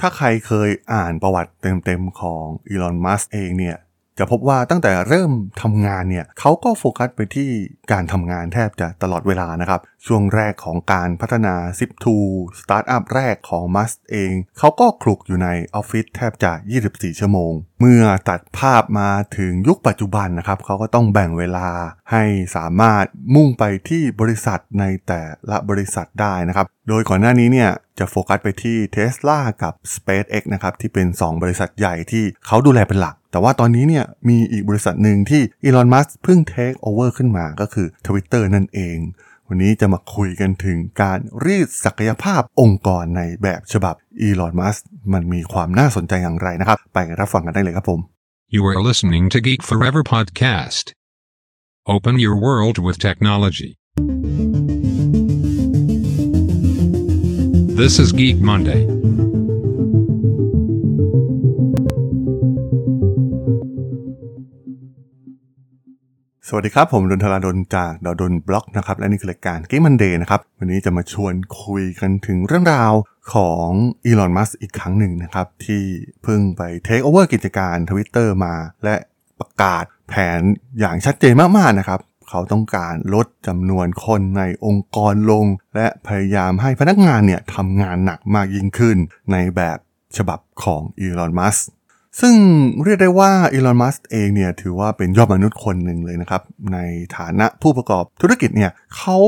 ถ้าใครเคยอ่านประวัติเต็มๆของอีลอน มัสก์เองเนี่ย จะพบว่าตั้งแต่เริ่มทำงานเนี่ยเขาก็โฟกัสไปที่การทำงานแทบจะตลอดเวลานะครับ ช่วงแรกของการพัฒนา Zip2 สตาร์ทอัพแรกของมัสก์เอง เขาก็คลุกอยู่ในออฟฟิศแทบจะ 24 ชั่วโมง เมื่อตัดภาพมาถึงยุคปัจจุบันนะครับ เขาก็ต้องแบ่งเวลาให้สามารถมุ่งไปที่บริษัทในแต่ละบริษัทได้นะครับ โดยก่อนหน้านี้เนี่ย จะโฟกัสไปที่ Tesla กับ SpaceX นะครับที่เป็น 2 บริษัทใหญ่ที่เขาดูแลเป็นหลัก แต่ว่าตอนนี้เนี่ยมีอีกบริษัทหนึ่งที่อีลอนมัสเพิ่งเทคโอเวอร์ขึ้นมาก็คือ Twitter นั่นเอง วันนี้จะมาคุยกันถึงการรีดศักยภาพองค์กรในแบบฉบับอีลอนมัสมันมีความน่าสนใจอย่างไรนะครับ ไปรับฟังกันได้เลยครับผม You are listening to Geek Forever podcast. Open your world with technology. This is Geek Monday. สวัสดีครับ ผมดลธราดลจากด.ดล็อกนะครับ และนี่คือรายการ Geek Monday นะครับ วันนี้จะมาชวนคุยกันถึงเรื่องราวของอีลอนมัสก์อีกครั้งหนึ่งนะครับ ที่เพิ่งไปเทคโอเวอร์กิจการทวิตเตอร์มา และประกาศแผนอย่างชัดเจนมากๆนะครับ เขาต้องการลดจำนวนคนในองค์กรลง และพยายามให้พนักงานเนี่ยทำงานหนักมากยิ่งขึ้น ในแบบฉบับของอีลอนมัสซึ่งเรียกได้ว่าอีลอน มัสเองเนี่ยถือว่าเป็นยอดมนุษย์คนหนึ่งเลยนะครับ ในฐานะผู้ประกอบธุรกิจเนี่ยเขา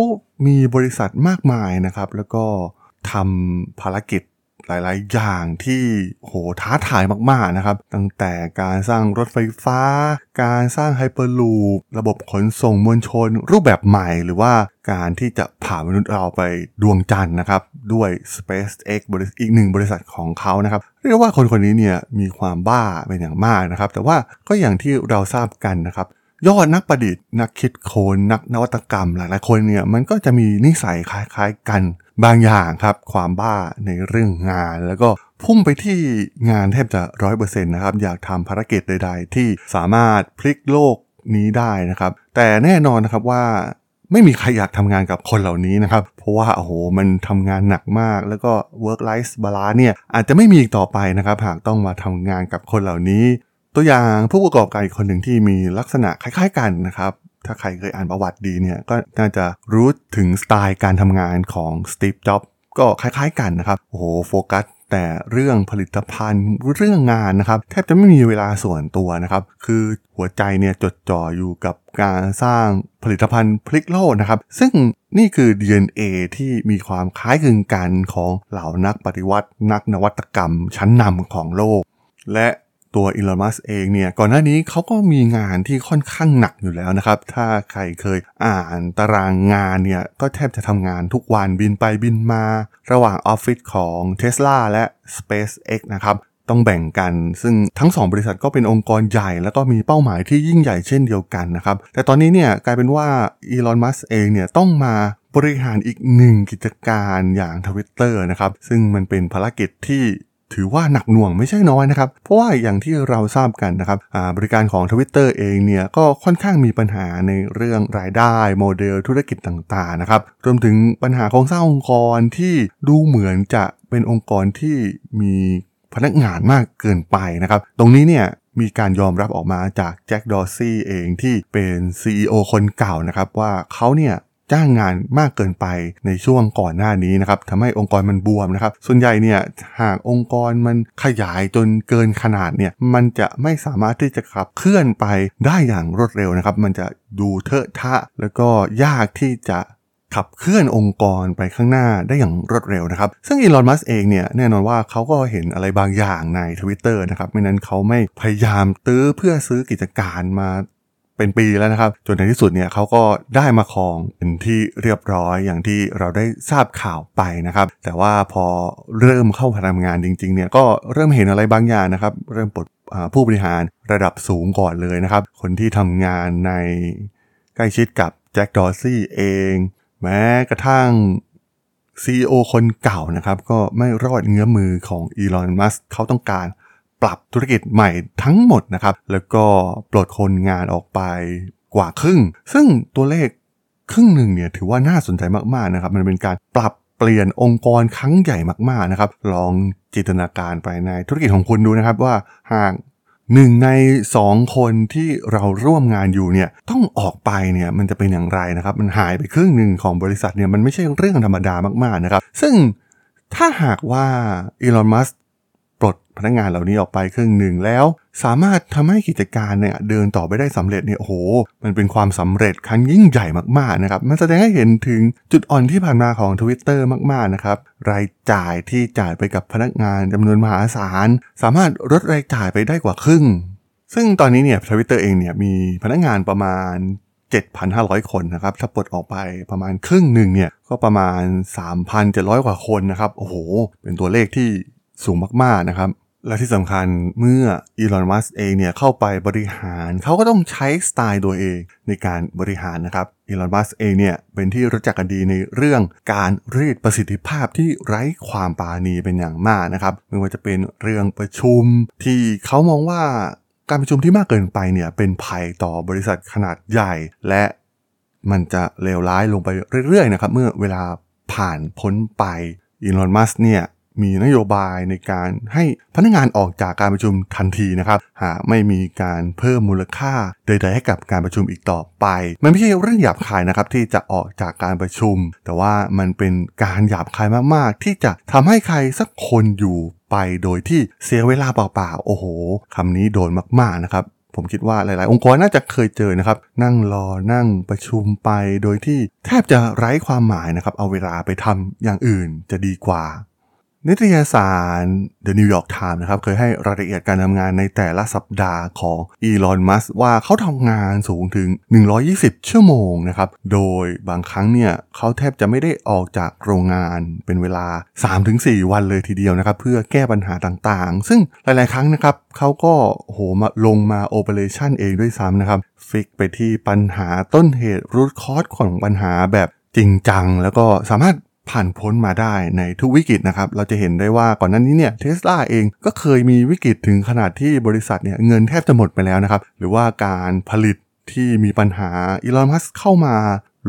มีบริษัทมากมายนะครับ แล้วก็ทำภารกิจ หลาย ๆ อย่างที่โหท้าทายมากๆนะครับ ตั้งแต่การสร้างรถไฟฟ้า การสร้างไฮเปอร์ลูประบบขนส่งมวลชน รูปแบบใหม่หรือว่าการที่จะผ่ามนุษย์เราไปดวงจันทร์นะครับ ด้วย SpaceX บริษัทอีกหนึ่งบริษัทของเขานะครับ เรียกว่าคนคนนี้เนี่ยมีความบ้าเป็นอย่างมากนะครับ แต่ว่าก็อย่างที่เราทราบกันนะครับ ยอดนักประดิษฐ์นักคิดค้นนักนวัตกรรมหลายๆคนเนี่ยมันก็จะมีนิสัยคล้ายๆกันบางอย่างครับ ความบ้าในเรื่องงาน แล้วก็พุ่งไปที่งานแทบจะร้อยเปอร์เซ็นต์นะครับ อยากทำภารกิจใด ๆ ที่สามารถพลิกโลกนี้ได้นะครับ แต่แน่นอนนะครับว่าไม่มีใครอยากทำงานกับคนเหล่านี้นะครับ เพราะว่าโอ้โหมันทำงานหนักมาก แล้วก็ work life balance เนี่ยอาจจะไม่มีอีกต่อไปนะครับ หากต้องมาทำงานกับคนเหล่านี้ ตัวอย่างผู้ประกอบการอีกคนหนึ่งที่มีลักษณะคล้ายๆกันนะครับ ถ้าใครเคยอ่านประวัติดีเนี่ยก็น่าจะรู้ถึงสไตล์การทำงานของสตีฟจ็อบก็คล้ายๆกันนะครับ โอ้โหโฟกัสแต่เรื่องผลิตภัณฑ์เรื่องงานนะครับ แทบจะไม่มีเวลาส่วนตัวนะครับ คือหัวใจเนี่ยจดจ่ออยู่กับการสร้างผลิตภัณฑ์พลิกโลกนะครับ ซึ่งนี่คือ DNA ที่มีความคล้ายคลึงกันของเหล่านักปฏิวัติ นักนวัตกรรมชั้นนำของโลก และ ตัวอีลอนมัสเองเนี่ยก่อนหน้านี้เขาก็มีงานที่ค่อนข้างหนักอยู่แล้วนะครับ ถ้าใครเคยอ่านตารางงานเนี่ยก็แทบจะทำงานทุกวันบินไปบินมา ระหว่างออฟฟิศของ Tesla และ SpaceX นะครับต้องแบ่งกัน ซึ่งทั้ง 2 บริษัทก็เป็นองค์กรใหญ่ แล้วก็มีเป้าหมายที่ยิ่งใหญ่เช่นเดียวกันนะครับ แต่ตอนนี้เนี่ยกลายเป็นว่าอีลอนมัสเองเนี่ยต้องมาบริหารอีกหนึ่งกิจการอย่าง Twitter นะครับ ซึ่งมันเป็นภารกิจที่ ถือว่าหนักหน่วงไม่ใช่น้อยนะครับ เพราะว่าอย่างที่เราทราบกันนะครับบริการของ Twitter เองเนี่ยก็ค่อนข้างมีปัญหาในเรื่องรายได้ โมเดลธุรกิจต่างๆนะครับรวมถึงปัญหาโครงสร้างองค์กรที่ดูเหมือนจะเป็นองค์กรที่มีพนักงานมากเกินไปนะครับ ตรงนี้เนี่ยมีการยอมรับออกมาจากแจ็คดอร์ซี่เองที่เป็น CEO คนเก่านะครับว่าเขาเนี่ย จ้างงานมากเกินไปในช่วงก่อนหน้านี้นะครับทำให้องค์กรมันบวมนะครับ ส่วนใหญ่เนี่ยหากองค์กรมันขยายจนเกินขนาดเนี่ยมันจะไม่สามารถที่จะขับเคลื่อนไปได้อย่างรวดเร็วนะครับ มันจะดูเทอะทะ แล้วก็ยากที่จะขับเคลื่อนองค์กรไปข้างหน้าได้อย่างรวดเร็วนะครับ ซึ่งอีลอน มัสเองเนี่ยแน่นอนว่าเขาก็เห็นอะไรบางอย่างใน Twitter นะครับ ไม่นั้นเขาไม่พยายามตื้อเพื่อซื้อกิจการมา เป็นปีแล้วนะครับ จนในที่สุดเนี่ยเขาก็ได้มาครองเป็นที่เรียบร้อยอย่างที่เราได้ทราบข่าวไปนะครับ แต่ว่าพอเริ่มเข้าทำงานจริงๆเนี่ยก็เริ่มเห็นอะไรบางอย่างนะครับ เริ่มปลดผู้บริหารระดับสูงก่อนเลยนะครับ คนที่ทำงานในใกล้ชิดกับแจ็คดอร์ซี่เอง แม้กระทั่ง CEO คนเก่านะครับ ก็ไม่รอดเงื้อมือของอีลอน มัสเขาต้องการ ปรับธุรกิจใหม่ทั้งหมดนะครับ แล้วก็ปลดคนงานออกไปกว่าครึ่ง ซึ่งตัวเลขครึ่งหนึ่งเนี่ยถือว่าน่าสนใจมากๆนะครับ มันเป็นการปรับเปลี่ยนองค์กรครั้งใหญ่มากๆนะครับ ลองจินตนาการไปในธุรกิจของคุณดูนะครับว่าหากหนึ่งในสองคนที่เราร่วมงานอยู่เนี่ยต้องออกไปเนี่ยมันจะเป็นอย่างไรนะครับ มันหายไปครึ่งหนึ่งของบริษัทเนี่ยมันไม่ใช่เรื่องธรรมดามากๆนะครับ ซึ่งถ้าหากว่าอีลอนมัส ปลดพนักงานเหล่านี้ออกไปครึ่งหนึ่งแล้ว สามารถทำให้กิจการเนี่ยเดินต่อไปได้สำเร็จเนี่ยโอ้โห มันเป็นความสำเร็จครั้งยิ่งใหญ่มากๆนะครับ มันแสดงให้เห็นถึงจุดอ่อนที่ผ่านมาของ Twitter มากๆนะครับ รายจ่ายที่จ่ายไปกับพนักงานจำนวนมหาศาล สามารถลดรายจ่ายไปได้กว่าครึ่ง ซึ่งตอนนี้เนี่ยทวิตเตอร์เองเนี่ยมีพนักงานประมาณ7,500 คนนะครับ ถ้าปลดออกไปประมาณครึ่งหนึ่งเนี่ย ก็ประมาณ 3,700 กว่าคนนะครับ โอ้โห เป็นตัวเลขที่ สูงมากๆนะครับ และที่สำคัญเมื่ออีลอนมัสเองเนี่ยเข้าไปบริหาร เขาก็ต้องใช้สไตล์ตัวเองในการบริหารนะครับอีลอนมัสเองเนี่ยเป็นที่รู้จักกันดีในเรื่องการรีดประสิทธิภาพที่ไร้ความปราณีเป็นอย่างมากนะครับไม่ว่าจะเป็นเรื่องประชุมที่เขามองว่าการประชุมที่มากเกินไปเนี่ยเป็นภัยต่อบริษัทขนาดใหญ่ และมันจะเลวร้ายลงไปเรื่อยๆนะครับเมื่อเวลาผ่านพ้นไปอีลอนมัสเนี่ย มีนโยบายในการให้พนักงานออกจากการประชุมทันทีนะครับ หากไม่มีการเพิ่มมูลค่าใดๆให้กับการประชุมอีกต่อไป มันไม่ใช่เรื่องหยาบคายนะครับที่จะออกจากการประชุม แต่ว่ามันเป็นการหยาบคายมากๆ ที่จะทำให้ใครสักคนอยู่ไปโดยที่เสียเวลาเปล่าๆ โอ้โหคำนี้โดนมากๆนะครับผมคิดว่าหลาย ๆ องค์กรน่าจะเคยเจอนะครับ นั่งรอนั่งประชุมไปโดยที่แทบจะไร้ความหมายนะครับ เอาเวลาไปทำอย่างอื่นจะดีกว่า นิตยสาร The New York Times นะครับเคยให้รายละเอียดการทำงานในแต่ละสัปดาห์ของอีลอน มัสว่าเขาทำงานสูงถึง 120 ชั่วโมงนะครับ โดยบางครั้งเนี่ยเขาแทบจะไม่ได้ออกจากโรงงานเป็นเวลา 3-4 วันเลยทีเดียวนะครับ เพื่อแก้ปัญหาต่างๆ ซึ่งหลายๆ ครั้งนะครับเขาก็โหมาลงมา operation เองด้วยซ้ำนะครับ fix ไปที่ปัญหาต้นเหตุ root cause ของปัญหาแบบจริงจัง แล้วก็สามารถ ผ่านพ้นมาได้ในทุกวิกฤตนะครับ เราจะเห็นได้ว่าก่อนหน้านี้เนี่ยเทสลาเองก็เคยมีวิกฤตถึงขนาดที่บริษัทเนี่ยเงินแทบจะหมดไปแล้วนะครับ หรือว่าการผลิตที่มีปัญหาอีลอนมัสก์เข้ามา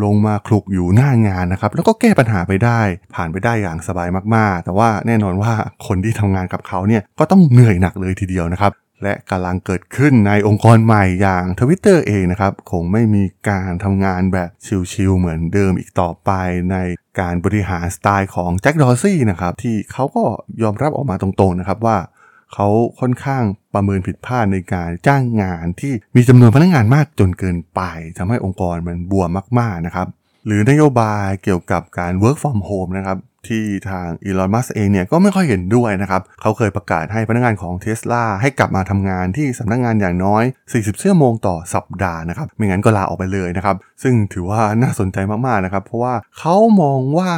ลงมาคลุกอยู่หน้างานนะครับ แล้วก็แก้ปัญหาไปได้ ผ่านไปได้อย่างสบายมากๆ แต่ว่าแน่นอนว่าคนที่ทำงานกับเขาเนี่ยก็ต้องเหนื่อยหนักเลยทีเดียวนะครับ และกำลังเกิดขึ้นในองค์กรใหม่อย่าง Twitter เองนะครับคงไม่มีการทำงานแบบชิลๆเหมือนเดิมอีกต่อไปในการบริหารสไตล์ของแจ็คดอร์ซี่นะครับที่เขาก็ยอมรับออกมาตรงๆนะครับว่าเขาค่อนข้างประเมินผิดพลาดในการจ้างงานที่มีจำนวนพนักงงานมากจนเกินไปทำให้องค์กรมันบวมมากๆนะครับ หรือนโยบายเกี่ยวกับการ work from home นะครับที่ทางอีลอน มัสเองเนี่ยก็ไม่ค่อยเห็นด้วยนะครับ เขาเคยประกาศให้พนักงานของเทสลาให้กลับมาทำงานที่สำนักงงานอย่างน้อย 40ชั่วโมงต่อสัปดาห์นะครับ ไม่งั้นก็ลาออกไปเลยนะครับ ซึ่งถือว่าน่าสนใจมาก ๆ นะครับ เพราะว่าเขามองว่า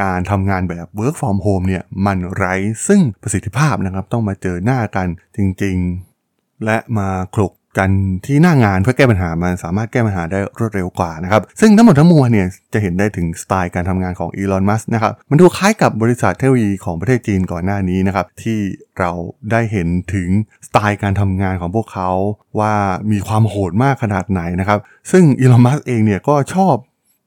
การทำงานแบบ work from home เนี่ยมันไร้ซึ่งประสิทธิภาพนะครับ ต้องมาเจอหน้ากันจริง ๆ และมาคลุก กันที่หน้างานเพื่อแก้ปัญหามันสามารถแก้ปัญหาได้รวดเร็วกว่านะครับ ซึ่งทั้งหมดทั้งมวลเนี่ยจะเห็นได้ถึงสไตล์การทำงานของอีลอนมัสนะครับมันดูคล้ายกับบริษัทเทคโนโลยีของประเทศจีนก่อนหน้านี้นะครับที่เราได้เห็นถึงสไตล์การทำงานของพวกเขาว่ามีความโหดมากขนาดไหนนะครับ ซึ่งอีลอนมัสเองเนี่ยก็ชอบ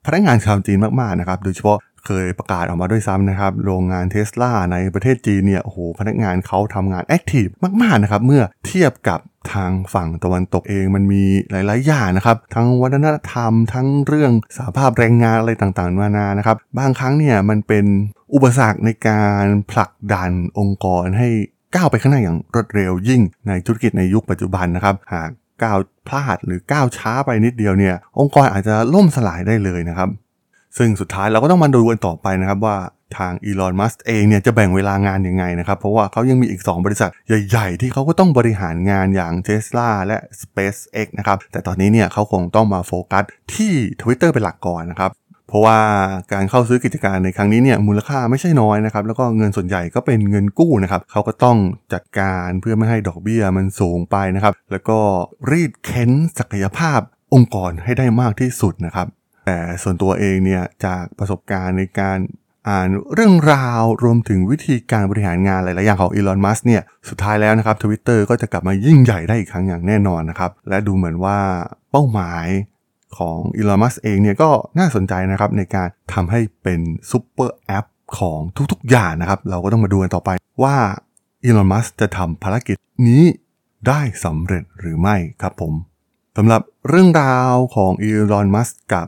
พนักงานชาวจีนมากๆนะครับ โดยเฉพาะ เคยประกาศออกมาด้วยซ้ำนะครับ โรงงานเทสลาในประเทศจีนเนี่ยโอ้โหพนักงานเขาทำงานแอคทีฟมาก ๆ นะครับ เมื่อเทียบกับทางฝั่งตะวันตกเองมันมีหลาย ๆ อย่างนะครับ ทั้งวัฒนธรรม ทั้งเรื่องสาภาพแรงงานอะไรต่างๆนานานะครับ บางครั้งเนี่ยมันเป็นอุปสรรคในการผลักดันองค์กรให้ก้าวไปข้างหน้าอย่างรวดเร็วยิ่งในธุรกิจในยุคปัจจุบันนะครับ หากก้าวพลาดหรือก้าวช้าไปนิดเดียวเนี่ยองค์กรอาจจะล่มสลายได้เลยนะครับ ซึ่งสุดท้ายเราก็ต้องมาดูกันต่อไปนะครับว่าทางอีลอนมัสเองเนี่ยจะแบ่งเวลางานยังไงนะครับ เพราะว่าเขายังมีอีก 2 บริษัทใหญ่ๆ ที่เขาก็ต้องบริหารงานอย่าง Tesla และ SpaceX นะครับ แต่ตอนนี้เนี่ยเขาคงต้องมาโฟกัสที่ Twitter เป็นหลักก่อนนะครับ เพราะว่าการเข้าซื้อกิจการในครั้งนี้เนี่ยมูลค่าไม่ใช่น้อยนะครับ แล้วก็เงินส่วนใหญ่ก็เป็นเงินกู้นะครับเขาก็ต้องจัดการเพื่อไม่ให้ดอกเบี้ยมันสูงไปนะครับแล้วก็รีดเค้นศักยภาพองค์กรให้ได้มากที่สุดนะครับ แต่ส่วนตัวเองเนี่ยจากประสบการณ์ในการอ่านเรื่องราวรวมถึงวิธีการบริหารงานหลาย ๆ อย่างของอีลอน มัสก์เนี่ยสุดท้ายแล้วนะครับทวิตเตอร์ก็จะกลับมายิ่งใหญ่ได้อีกครั้งอย่างแน่นอนนะครับ และดูเหมือนว่าเป้าหมายของอีลอน มัสก์เองเนี่ยก็น่าสนใจนะครับในการทำให้เป็นซูเปอร์แอปของทุก ๆ อย่างนะครับ เราก็ต้องมาดูกันต่อไปว่าอีลอน มัสก์จะทำภารกิจนี้ได้สำเร็จหรือไม่ครับผมสำหรับเรื่องราวของอีลอน มัสก์กับ